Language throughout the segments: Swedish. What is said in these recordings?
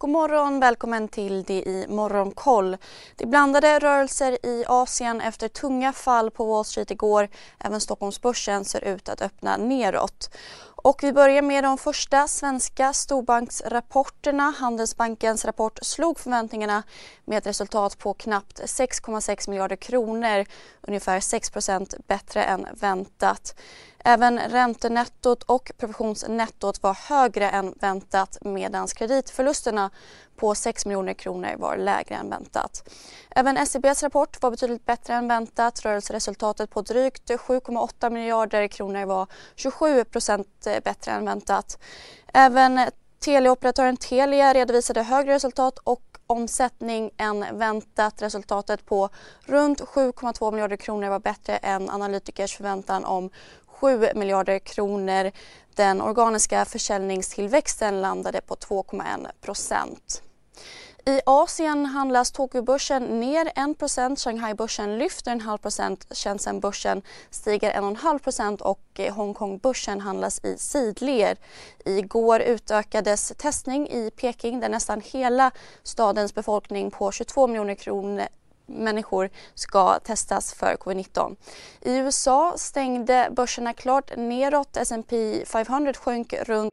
God morgon, välkommen till det i Morgonkoll. Det blandade rörelser i Asien efter tunga fall på Wall Street igår. Även Stockholmsbörsen ser ut att öppna neråt. Och vi börjar med de första svenska storbanksrapporterna. Handelsbankens rapport slog förväntningarna med ett resultat på knappt 6,6 miljarder kronor, ungefär 6% bättre än väntat. Även räntenettot och provisionsnettot var högre än väntat medan kreditförlusterna på 6 miljoner kronor var lägre än väntat. Även SCBs rapport var betydligt bättre än väntat. Rörelseresultatet på drygt 7,8 miljarder kronor var 27% eh, bättre än väntat. Även teleoperatören Telia redovisade högre resultat och omsättning än väntat. Resultatet på runt 7,2 miljarder kronor var bättre än analytikers förväntan om 7 miljarder kronor. Den organiska försäljningstillväxten landade på 2,1 procent. I Asien handlas Tokyobörsen ner 1 Shanghai-börsen lyfter en halv procent, Shenzhen-börsen stiger 1,5 och eh, Hongkong-börsen handlas i sidled. Igår utökades testning i Peking där nästan hela stadens befolkning på 22 miljoner kronor människor ska testas för covid-19. I USA stängde börserna klart neråt. S&P 500 sjönk runt...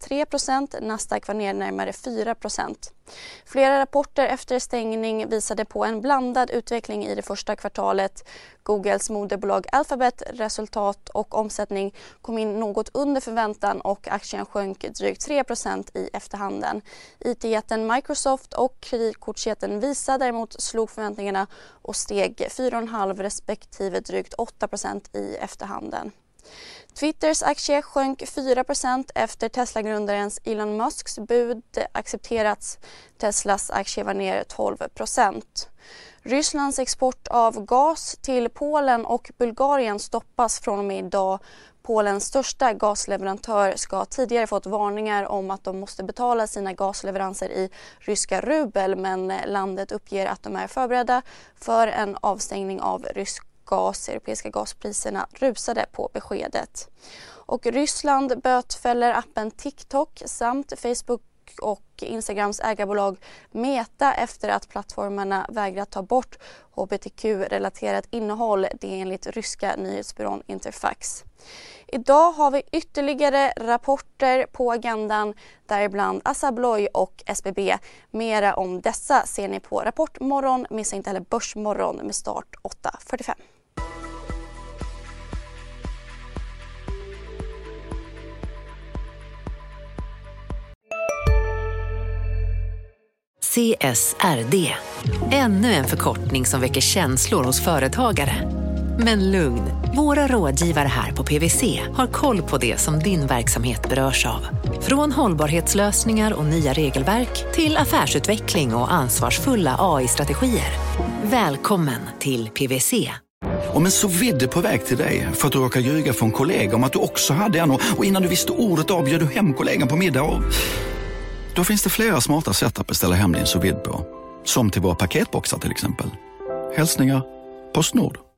3 Nasdaq var ner närmare 4% Flera rapporter efter stängning visade på en blandad utveckling i det första kvartalet. Googles moderbolag Alphabet resultat och omsättning kom in något under förväntan och aktien sjönk drygt 3% i efterhanden. IT-jätten Microsoft och kreditkortsjätten Visa däremot slog förväntningarna och steg 4,5 respektive drygt 8% i efterhanden. Twitters aktie sjönk 4% efter Tesla-grundarens Elon Musks bud accepterats. Teslas aktie var ner 12 Rysslands export av gas till Polen och Bulgarien stoppas från och med idag. Polens största gasleverantör ska tidigare fått varningar om att de måste betala sina gasleveranser i ryska rubel men landet uppger att de är förberedda för en avstängning av rysk gas. Europeiska gaspriserna rusade på beskedet. Och Ryssland bötfäller appen TikTok samt Facebook och Instagrams ägarbolag Meta efter att plattformarna vägrat ta bort hbtq-relaterat innehåll. Det är enligt ryska nyhetsbyrån Interfax. Idag har vi ytterligare rapporter på agendan, däribland Assa Abloy och SBB. Mera om dessa ser ni på Rapportmorgon. Missa inte heller Börsmorgon med start 8.45. CSRD. Ännu en förkortning som väcker känslor hos företagare. Men lugn, våra rådgivare här på PWC har koll på det som din verksamhet berörs av. Från hållbarhetslösningar och nya regelverk till affärsutveckling och ansvarsfulla AI-strategier. Välkommen till PWC. Om en så vidde på väg till dig för att du råkar ljuga från kollega om att du också hade en och innan du visste ordet av du hem kollegan på middag och... Då finns det flera smarta sätt att beställa hem din sous på. Som till våra paketboxar till exempel. Hälsningar Postnord.